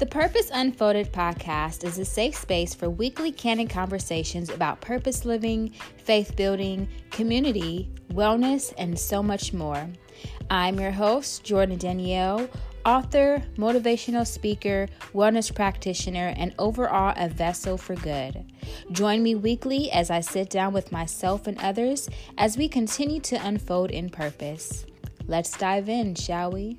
The Purpose Unfolded podcast is a safe space for weekly candid conversations about purpose living, faith building, community, wellness, and so much more. I'm your host, Jordan Danielle, author, motivational speaker, wellness practitioner, and overall a vessel for good. Join me weekly as I sit down with myself and others as we continue to unfold in purpose. Let's dive in, shall we?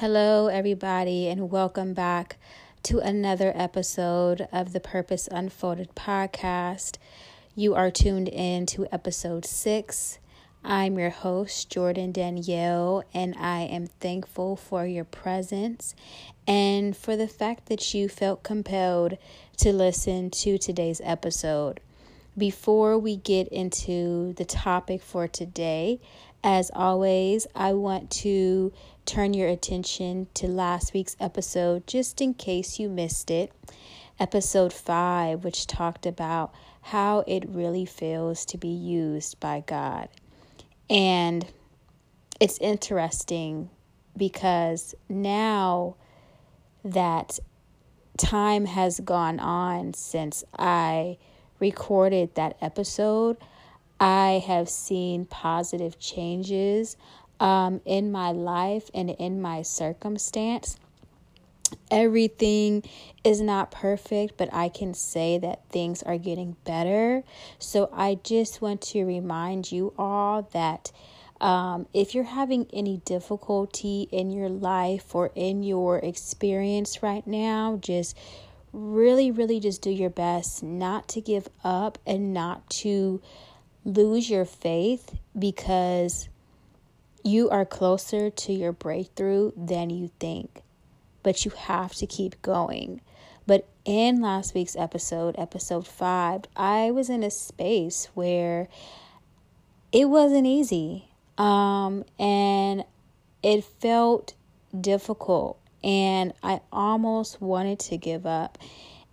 Hello, everybody, and welcome back to another episode of the Purpose Unfolded podcast. You are tuned in to episode six. I'm your host, Jordan Danielle, and I am thankful for your presence and for the fact that you felt compelled to listen to today's episode. Before we get into the topic for today, as always, I want to turn your attention to last week's episode just in case you missed it. Episode 5, which talked about how it really feels to be used by God. And it's interesting because now that time has gone on since I recorded that episode, I have seen positive changes um, in my life and in my circumstance. Everything is not perfect, but I can say that things are getting better. So I just want to remind you all that um, if you're having any difficulty in your life or in your experience right now, just really, really just do your best not to give up and not to lose your faith because you are closer to your breakthrough than you think. But you have to keep going. But in last week's episode, episode five, I was in a space where it wasn't easy. Um, and it felt difficult. And I almost wanted to give up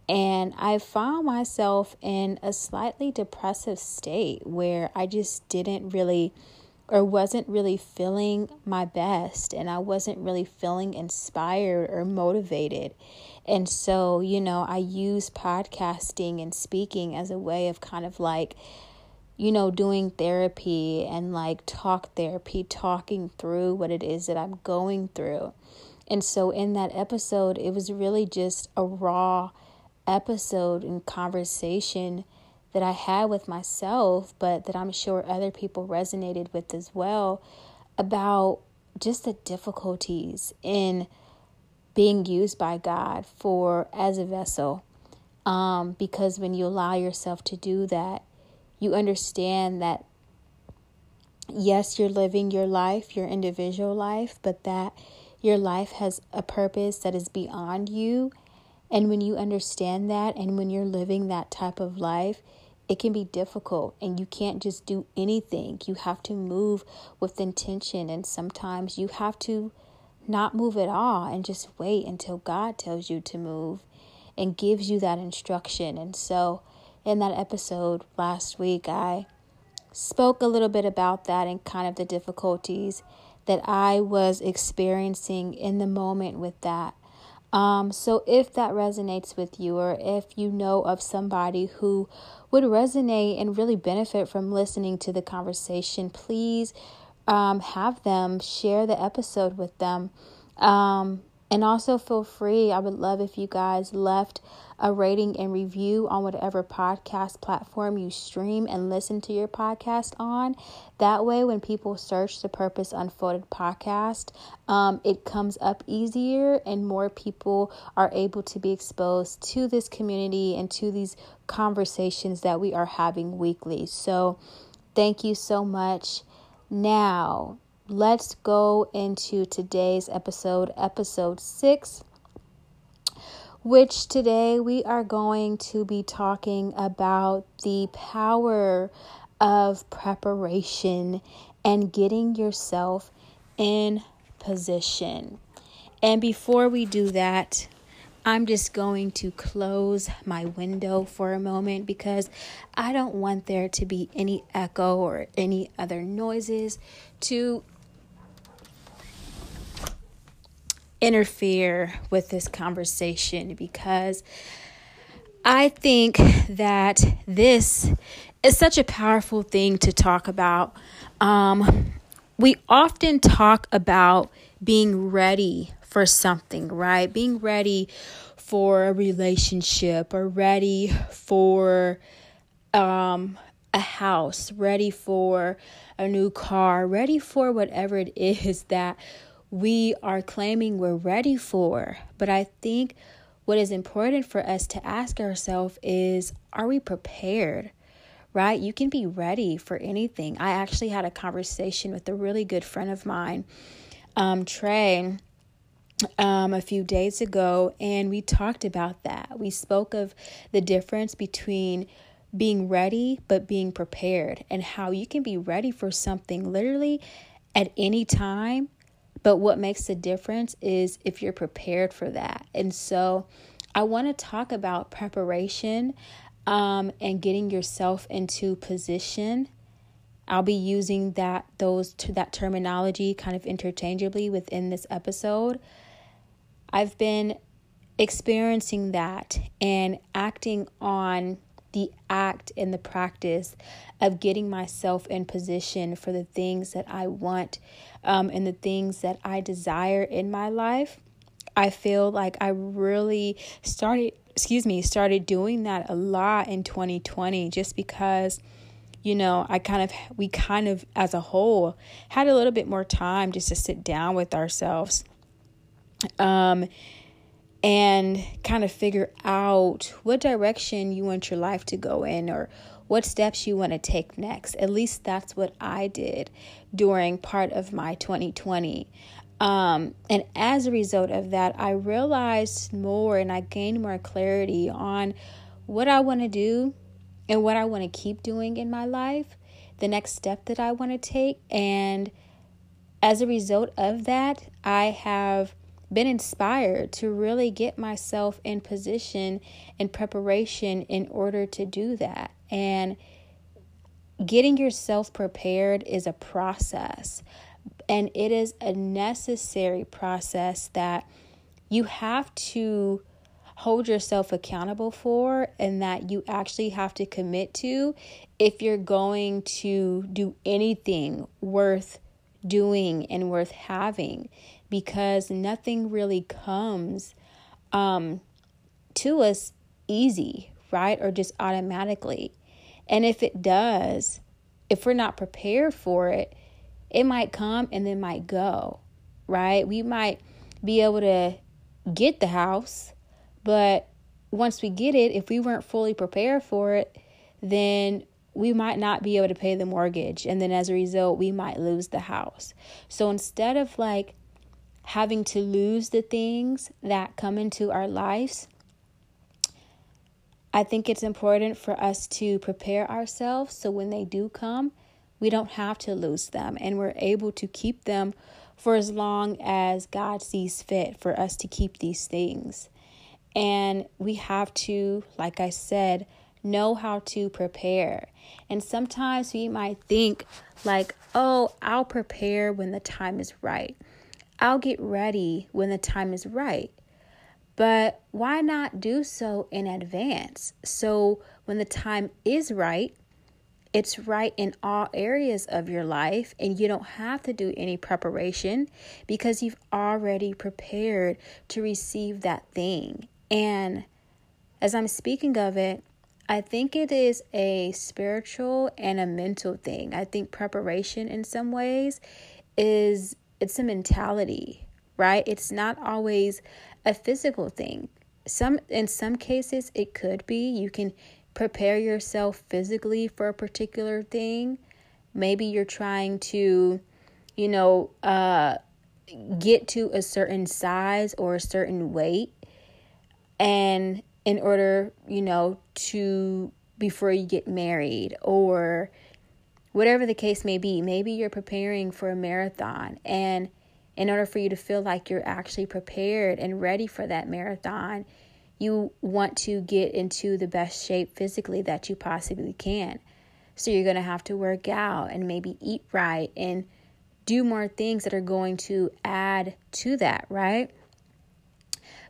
and I found myself in a slightly depressive state where I just didn't really or wasn't really feeling my best and I wasn't really feeling inspired or motivated. And so, you know, I use podcasting and speaking as a way of kind of like, you know, doing therapy and like talk therapy, talking through what it is that I'm going through. And so, in that episode, it was really just a raw episode and conversation that I had with myself, but that I'm sure other people resonated with as well about just the difficulties in being used by God for as a vessel. Um, because when you allow yourself to do that, you understand that yes, you're living your life, your individual life, but that your life has a purpose that is beyond you and when you understand that and when you're living that type of life, it can be difficult and you can't just do anything. You have to move with intention, and sometimes you have to not move at all and just wait until God tells you to move and gives you that instruction. And so, in that episode last week, I spoke a little bit about that and kind of the difficulties that I was experiencing in the moment with that. Um, so, if that resonates with you, or if you know of somebody who would resonate and really benefit from listening to the conversation, please um, have them share the episode with them. Um, and also feel free, I would love if you guys left a rating and review on whatever podcast platform you stream and listen to your podcast on. That way, when people search the Purpose Unfolded podcast, um, it comes up easier and more people are able to be exposed to this community and to these conversations that we are having weekly. So, thank you so much. Now, let's go into today's episode, episode six, which today we are going to be talking about the power of preparation and getting yourself in position. And before we do that, I'm just going to close my window for a moment because I don't want there to be any echo or any other noises to interfere with this conversation because I think that this is such a powerful thing to talk about. Um, we often talk about being ready for something, right? Being ready for a relationship or ready for um, a house, ready for a new car, ready for whatever it is that we are claiming we're ready for. But I think what is important for us to ask ourselves is are we prepared? Right? You can be ready for anything. I actually had a conversation with a really good friend of mine, um, Trey, um, a few days ago, and we talked about that. We spoke of the difference between being ready but being prepared and how you can be ready for something literally at any time but what makes the difference is if you're prepared for that. And so i want to talk about preparation um, and getting yourself into position. I'll be using that those to that terminology kind of interchangeably within this episode. I've been experiencing that and acting on the act and the practice of getting myself in position for the things that I want um, and the things that I desire in my life. I feel like I really started, excuse me, started doing that a lot in 2020 just because you know, I kind of, we kind of as a whole had a little bit more time just to sit down with ourselves. Um, and kind of figure out what direction you want your life to go in or what steps you want to take next. At least that's what I did during part of my 2020. Um, and as a result of that, I realized more and I gained more clarity on what I want to do and what I want to keep doing in my life, the next step that I want to take. And as a result of that, I have been inspired to really get myself in position and preparation in order to do that. And getting yourself prepared is a process, and it is a necessary process that you have to hold yourself accountable for and that you actually have to commit to if you're going to do anything worth doing and worth having because nothing really comes um, to us easy, right? Or just automatically. And if it does, if we're not prepared for it, it might come and then might go, right? We might be able to get the house, but once we get it, if we weren't fully prepared for it, then we might not be able to pay the mortgage. And then as a result, we might lose the house. So instead of like having to lose the things that come into our lives, I think it's important for us to prepare ourselves so when they do come, we don't have to lose them and we're able to keep them for as long as God sees fit for us to keep these things. And we have to, like I said, know how to prepare. And sometimes we might think, like, oh, I'll prepare when the time is right. I'll get ready when the time is right. But why not do so in advance? So when the time is right, it's right in all areas of your life, and you don't have to do any preparation because you've already prepared to receive that thing. And as I'm speaking of it, I think it is a spiritual and a mental thing. I think preparation in some ways is it's a mentality, right? It's not always a physical thing. Some in some cases it could be. You can prepare yourself physically for a particular thing. Maybe you're trying to, you know, uh get to a certain size or a certain weight and in order, you know, to before you get married or whatever the case may be. Maybe you're preparing for a marathon, and in order for you to feel like you're actually prepared and ready for that marathon, you want to get into the best shape physically that you possibly can. So you're going to have to work out and maybe eat right and do more things that are going to add to that, right?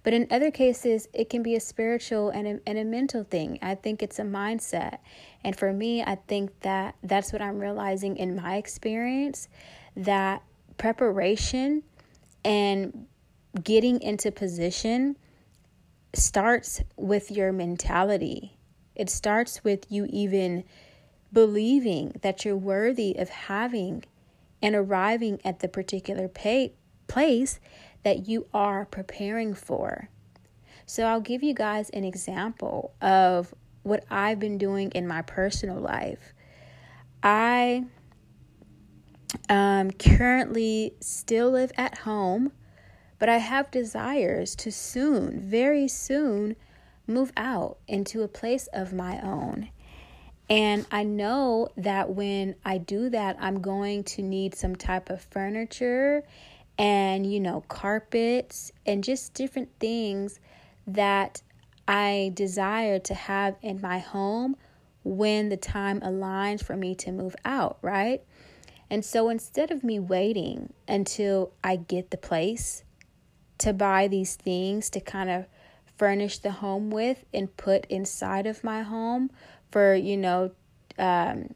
But in other cases, it can be a spiritual and a, and a mental thing. I think it's a mindset. And for me, I think that that's what I'm realizing in my experience that preparation and getting into position starts with your mentality. It starts with you even believing that you're worthy of having and arriving at the particular pay, place that you are preparing for. So, I'll give you guys an example of what I've been doing in my personal life. I um, currently still live at home, but I have desires to soon, very soon, move out into a place of my own. And I know that when I do that, I'm going to need some type of furniture and, you know, carpets and just different things that I desire to have in my home when the time aligns for me to move out, right? And so instead of me waiting until I get the place to buy these things to kind of furnish the home with and put inside of my home for, you know, um,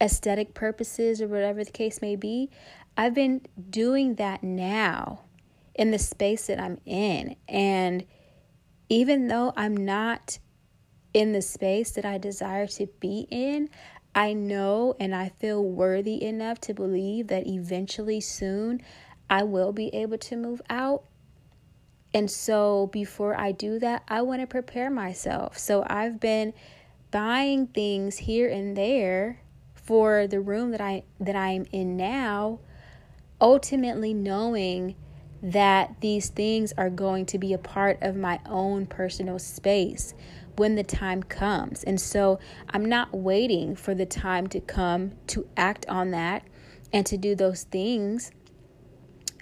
aesthetic purposes or whatever the case may be, I've been doing that now in the space that I'm in. And even though I'm not in the space that I desire to be in, I know and I feel worthy enough to believe that eventually soon I will be able to move out. And so before I do that, I want to prepare myself. So I've been buying things here and there for the room that I that I'm in now, ultimately knowing that these things are going to be a part of my own personal space when the time comes. And so I'm not waiting for the time to come to act on that and to do those things.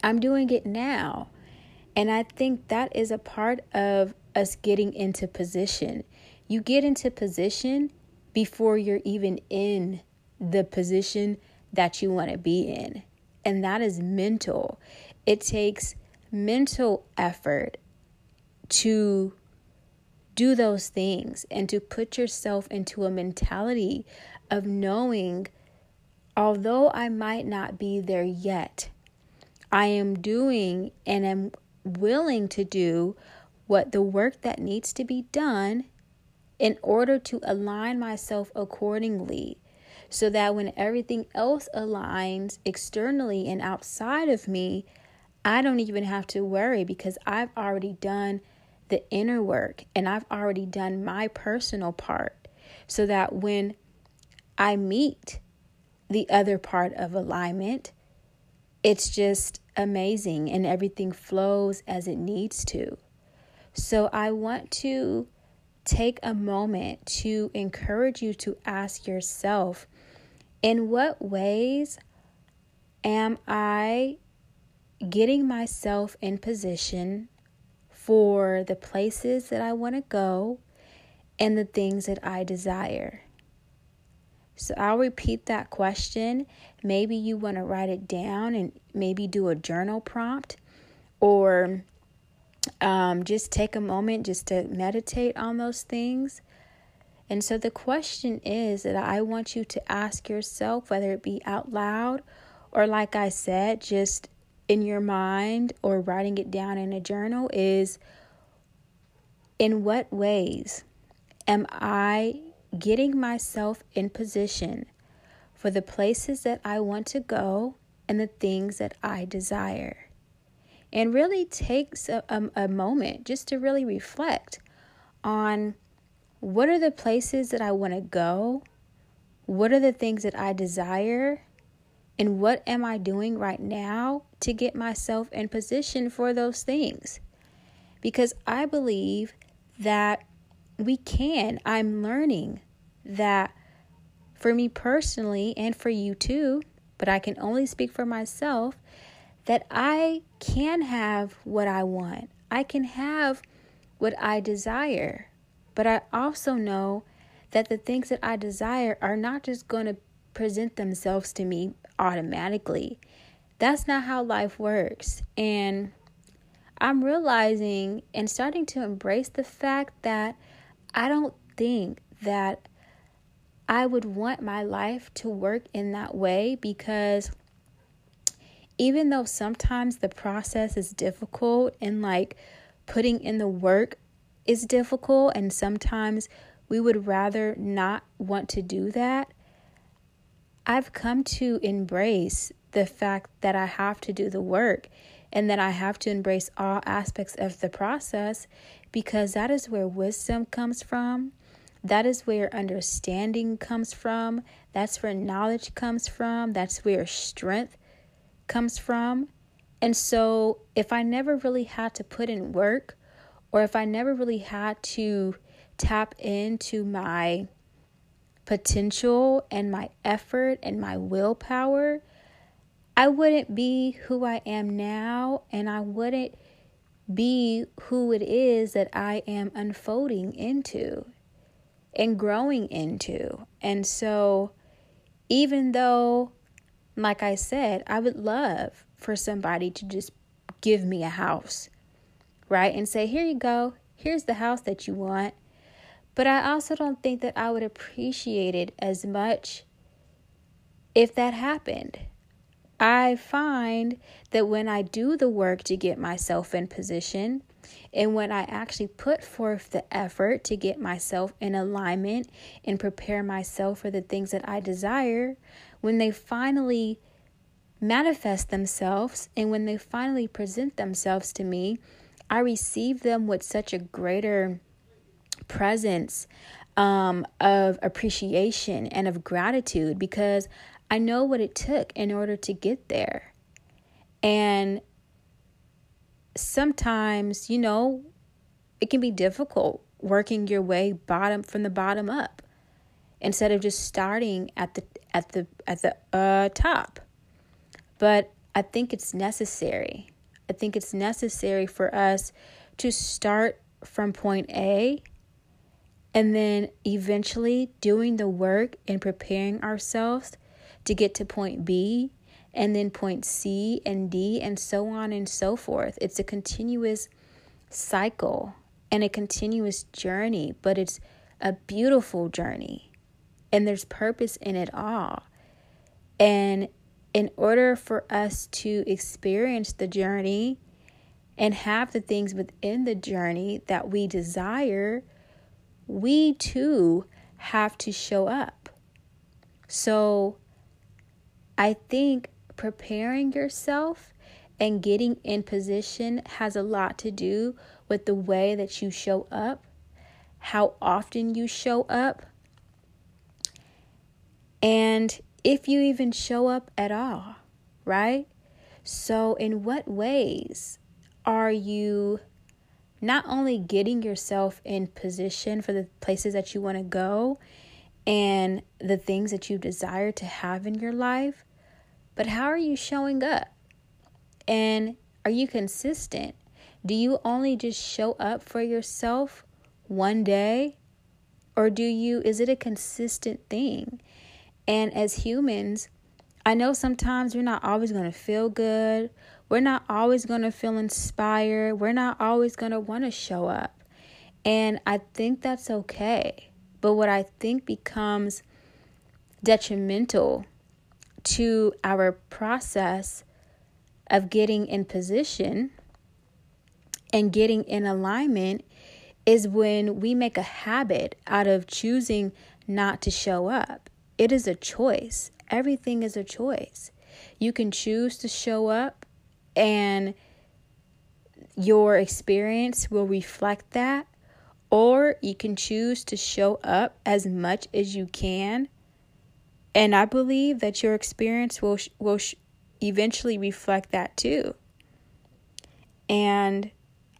I'm doing it now. And I think that is a part of us getting into position. You get into position before you're even in the position that you want to be in. And that is mental. It takes mental effort to do those things and to put yourself into a mentality of knowing, although I might not be there yet, I am doing and am willing to do what the work that needs to be done in order to align myself accordingly so that when everything else aligns externally and outside of me, I don't even have to worry because I've already done the inner work and I've already done my personal part so that when I meet the other part of alignment, it's just amazing and everything flows as it needs to. So I want to take a moment to encourage you to ask yourself in what ways am I getting myself in position for the places that I want to go and the things that I desire. So I'll repeat that question. Maybe you want to write it down and maybe do a journal prompt or um, just take a moment just to meditate on those things. And so the question is that I want you to ask yourself, whether it be out loud or, like I said, just in your mind or writing it down in a journal is in what ways am I getting myself in position for the places that I want to go and the things that I desire? And really takes a, a, a moment just to really reflect on what are the places that I want to go? What are the things that I desire? And what am I doing right now to get myself in position for those things? Because I believe that we can. I'm learning that for me personally and for you too, but I can only speak for myself, that I can have what I want. I can have what I desire. But I also know that the things that I desire are not just going to present themselves to me automatically. That's not how life works. And I'm realizing and starting to embrace the fact that I don't think that I would want my life to work in that way because even though sometimes the process is difficult and like putting in the work is difficult, and sometimes we would rather not want to do that, I've come to embrace the fact that I have to do the work and that I have to embrace all aspects of the process because that is where wisdom comes from. That is where understanding comes from. That's where knowledge comes from. That's where strength comes from. And so, if I never really had to put in work, or if I never really had to tap into my potential and my effort and my willpower, I wouldn't be who I am now, and I wouldn't be who it is that I am unfolding into and growing into. And so, even though, like I said, I would love for somebody to just give me a house, right? And say, here you go, here's the house that you want. But I also don't think that I would appreciate it as much if that happened. I find that when I do the work to get myself in position, and when I actually put forth the effort to get myself in alignment and prepare myself for the things that I desire, when they finally manifest themselves and when they finally present themselves to me, I receive them with such a greater presence um, of appreciation and of gratitude because I know what it took in order to get there. And sometimes, you know, it can be difficult working your way bottom from the bottom up instead of just starting at the at the at the uh, top. But I think it's necessary. I think it's necessary for us to start from point A and then eventually doing the work and preparing ourselves to get to point B and then point C and D and so on and so forth. It's a continuous cycle and a continuous journey, but it's a beautiful journey and there's purpose in it all. And in order for us to experience the journey and have the things within the journey that we desire, we too have to show up. So I think preparing yourself and getting in position has a lot to do with the way that you show up, how often you show up, and if you even show up at all, right? So, in what ways are you not only getting yourself in position for the places that you want to go and the things that you desire to have in your life, but how are you showing up? And are you consistent? Do you only just show up for yourself one day? Or do you, is it a consistent thing? And as humans, I know sometimes we're not always going to feel good. We're not always going to feel inspired. We're not always going to want to show up. And I think that's okay. But what I think becomes detrimental to our process of getting in position and getting in alignment is when we make a habit out of choosing not to show up. It is a choice. Everything is a choice. You can choose to show up, and your experience will reflect that, or you can choose to show up as much as you can and I believe that your experience will will eventually reflect that too. And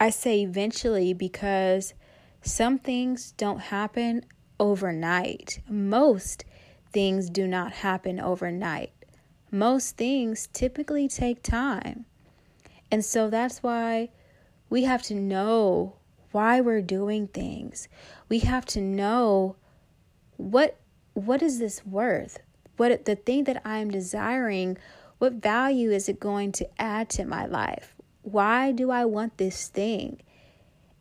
I say eventually because some things don't happen overnight. Most things do not happen overnight. Most things typically take time. And so that's why we have to know why we're doing things. We have to know what what is this worth? What the thing that I am desiring, what value is it going to add to my life? why do I want this thing?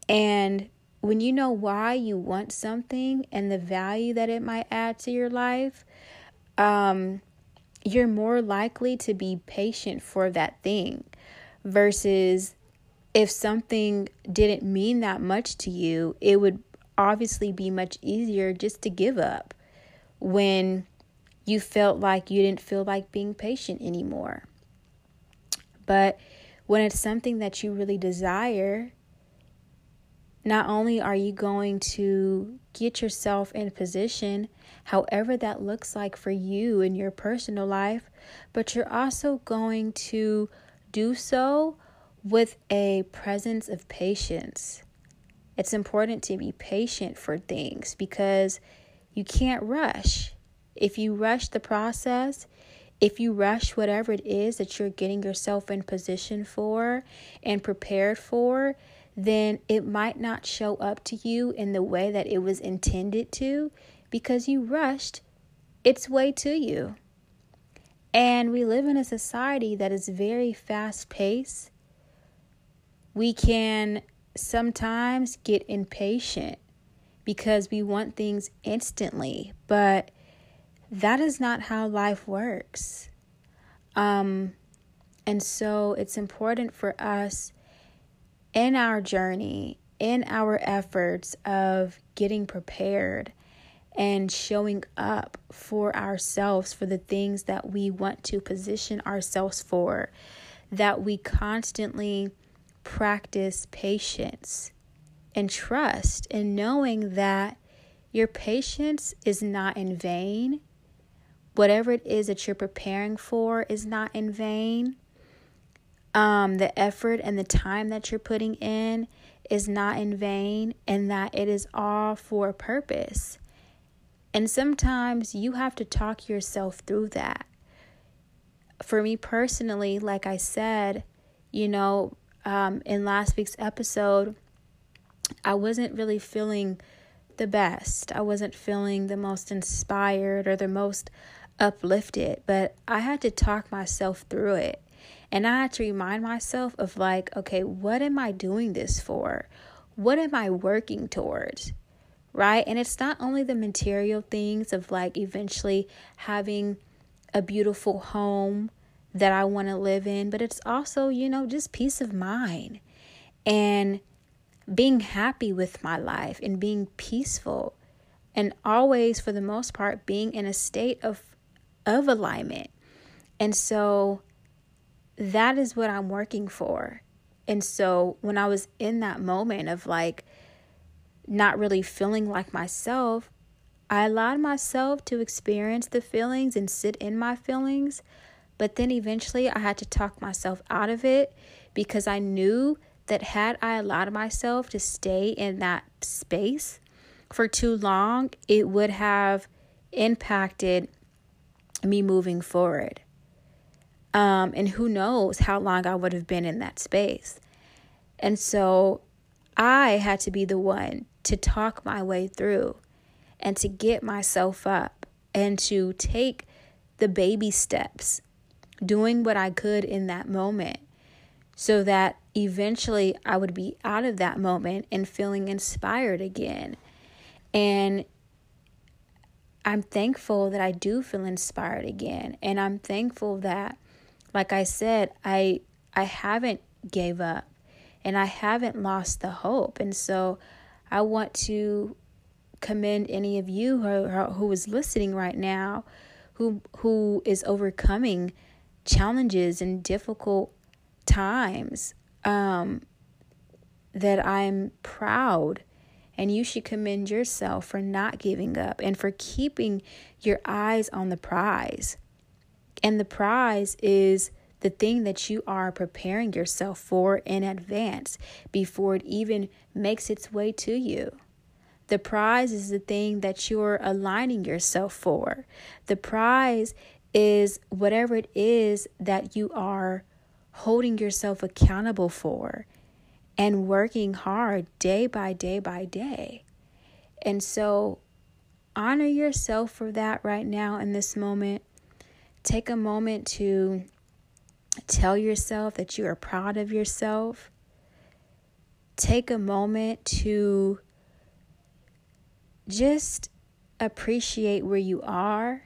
And when you know why you want something and the value that it might add to your life, um, you're more likely to be patient for that thing versus if something didn't mean that much to you, it would obviously be much easier just to give up when you felt like you didn't feel like being patient anymore. But when it's something that you really desire, not only are you going to get yourself in position, however that looks like for you in your personal life, but you're also going to do so with a presence of patience. It's important to be patient for things because you can't rush. If you rush the process, if you rush whatever it is that you're getting yourself in position for and prepared for, then it might not show up to you in the way that it was intended to because you rushed its way to you. And we live in a society that is very fast paced. We can sometimes get impatient because we want things instantly, but that is not how life works. Um, and so it's important for us in our journey, in our efforts of getting prepared and showing up for ourselves for the things that we want to position ourselves for, that we constantly practice patience and trust and knowing that your patience is not in vain. Whatever it is that you're preparing for is not in vain um, the effort and the time that you're putting in is not in vain and that it is all for a purpose. And sometimes you have to talk yourself through that. For me personally, like I said, you know, um, in last week's episode, I wasn't really feeling the best. I wasn't feeling the most inspired or the most uplifted, but I had to talk myself through it. And I had to remind myself of like, okay, what am I doing this for? What am I working towards? Right? And it's not only the material things of like eventually having a beautiful home that I want to live in, but it's also, you know, just peace of mind and being happy with my life and being peaceful and always for the most part being in a state of of alignment. And so that is what I'm working for. And so when I was in that moment of like not really feeling like myself, I allowed myself to experience the feelings and sit in my feelings. But then eventually I had to talk myself out of it because I knew that had I allowed myself to stay in that space for too long, it would have impacted me moving forward. Um, and who knows how long I would have been in that space. And so I had to be the one to talk my way through and to get myself up and to take the baby steps, doing what I could in that moment so that eventually I would be out of that moment and feeling inspired again. And I'm thankful that I do feel inspired again. And I'm thankful that like I said, I I haven't gave up and I haven't lost the hope. And so I want to commend any of you who, who is listening right now who who is overcoming challenges and difficult times um, that I'm proud and you should commend yourself for not giving up and for keeping your eyes on the prize. And the prize is the thing that you are preparing yourself for in advance before it even makes its way to you. The prize is the thing that you're aligning yourself for. The prize is whatever it is that you are holding yourself accountable for and working hard day by day by day. And so honor yourself for that right now in this moment take a moment to tell yourself that you are proud of yourself. Take a moment to just appreciate where you are,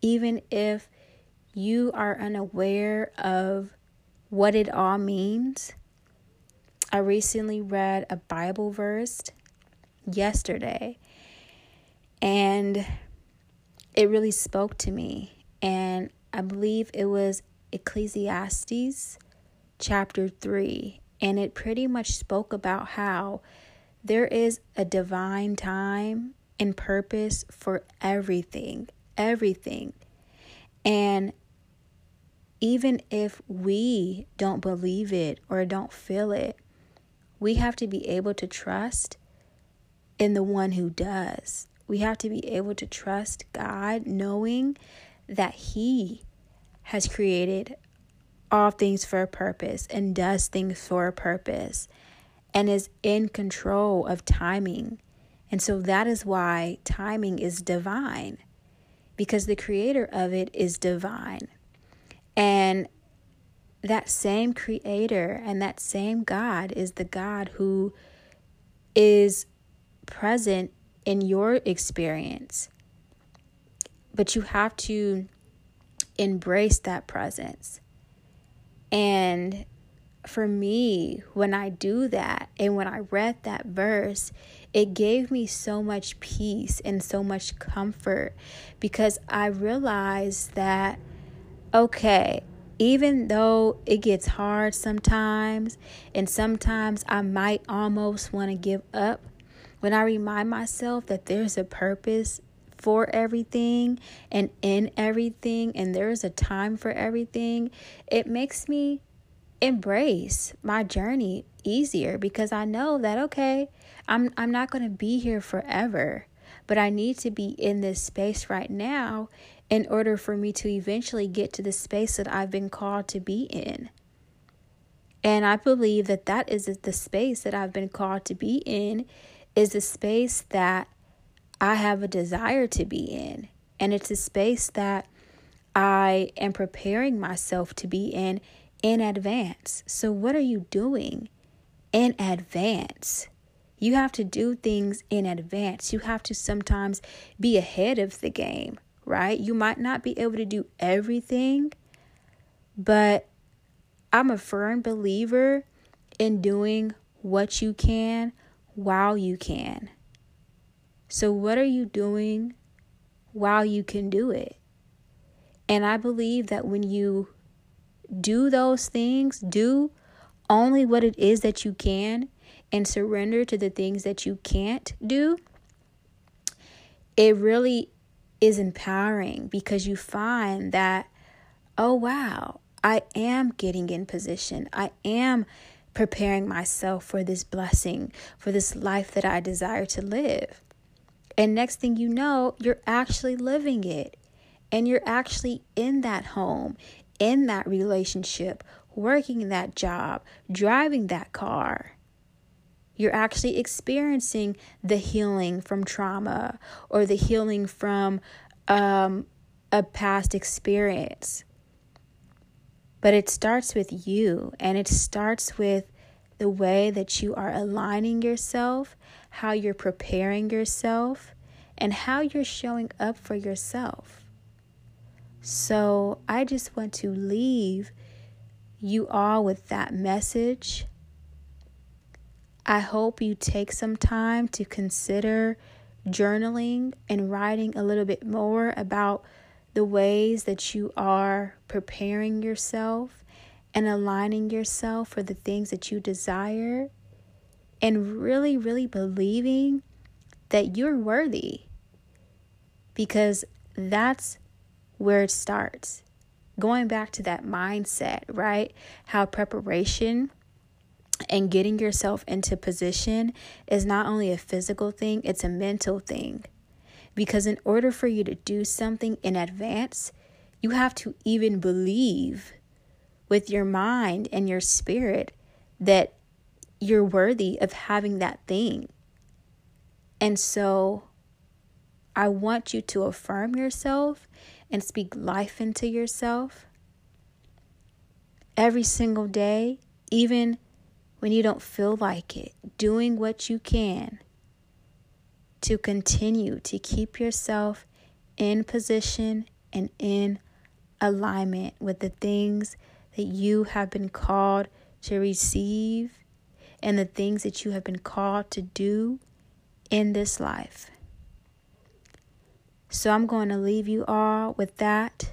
even if you are unaware of what it all means. I recently read a Bible verse yesterday and it really spoke to me. And I believe it was Ecclesiastes chapter 3. And it pretty much spoke about how there is a divine time and purpose for everything, everything. And even if we don't believe it or don't feel it, we have to be able to trust in the one who does. We have to be able to trust God, knowing that He has created all things for a purpose and does things for a purpose and is in control of timing. And so that is why timing is divine because the creator of it is divine. And that same creator and that same God is the God who is present in your experience. But you have to embrace that presence. And for me, when I do that and when I read that verse, it gave me so much peace and so much comfort because I realized that, okay, even though it gets hard sometimes, and sometimes I might almost want to give up, when I remind myself that there's a purpose for everything and in everything, and there's a time for everything, it makes me embrace my journey easier because I know that okay, I'm I'm not going to be here forever, but I need to be in this space right now in order for me to eventually get to the space that I've been called to be in. And I believe that that is the space that I've been called to be in is a space that I have a desire to be in. And it's a space that I am preparing myself to be in in advance. So, what are you doing in advance? You have to do things in advance. You have to sometimes be ahead of the game, right? You might not be able to do everything, but I'm a firm believer in doing what you can while you can. So, what are you doing while you can do it? And I believe that when you do those things, do only what it is that you can, and surrender to the things that you can't do, it really is empowering because you find that, oh, wow, I am getting in position. I am preparing myself for this blessing, for this life that I desire to live. And next thing you know, you're actually living it. And you're actually in that home, in that relationship, working that job, driving that car. You're actually experiencing the healing from trauma or the healing from um, a past experience. But it starts with you, and it starts with the way that you are aligning yourself, how you're preparing yourself, and how you're showing up for yourself. So I just want to leave you all with that message. I hope you take some time to consider journaling and writing a little bit more about the ways that you are preparing yourself and aligning yourself for the things that you desire and really, really believing that you're worthy because that's where it starts. Going back to that mindset, right? How preparation and getting yourself into position is not only a physical thing, it's a mental thing. Because in order for you to do something in advance, you have to even believe with your mind and your spirit that you're worthy of having that thing. And so I want you to affirm yourself and speak life into yourself. every single day, even when you don't feel like it, doing what you can to continue to keep yourself in position and in alignment with the things that you have been called to receive and the things that you have been called to do in this life. So I'm going to leave you all with that.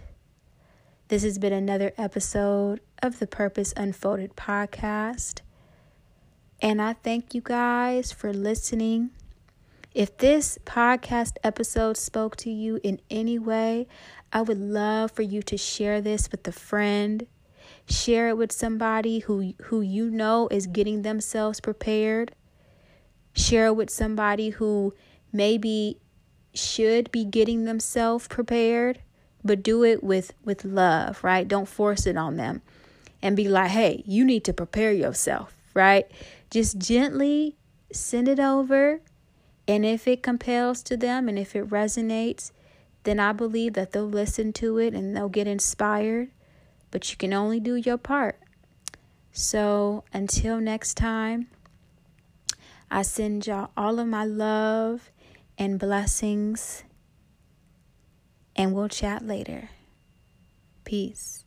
This has been another episode of the Purpose Unfolded podcast. And I thank you guys for listening. If this podcast episode spoke to you in any way, I would love for you to share this with a friend. Share it with somebody who who you know is getting themselves prepared. Share it with somebody who maybe should be getting themselves prepared, but do it with with love, right? Don't force it on them. And be like, "Hey, you need to prepare yourself," right? Just gently send it over, and if it compels to them and if it resonates, then I believe that they'll listen to it and they'll get inspired. But you can only do your part. So until next time, I send y'all all of my love and blessings, and we'll chat later. Peace.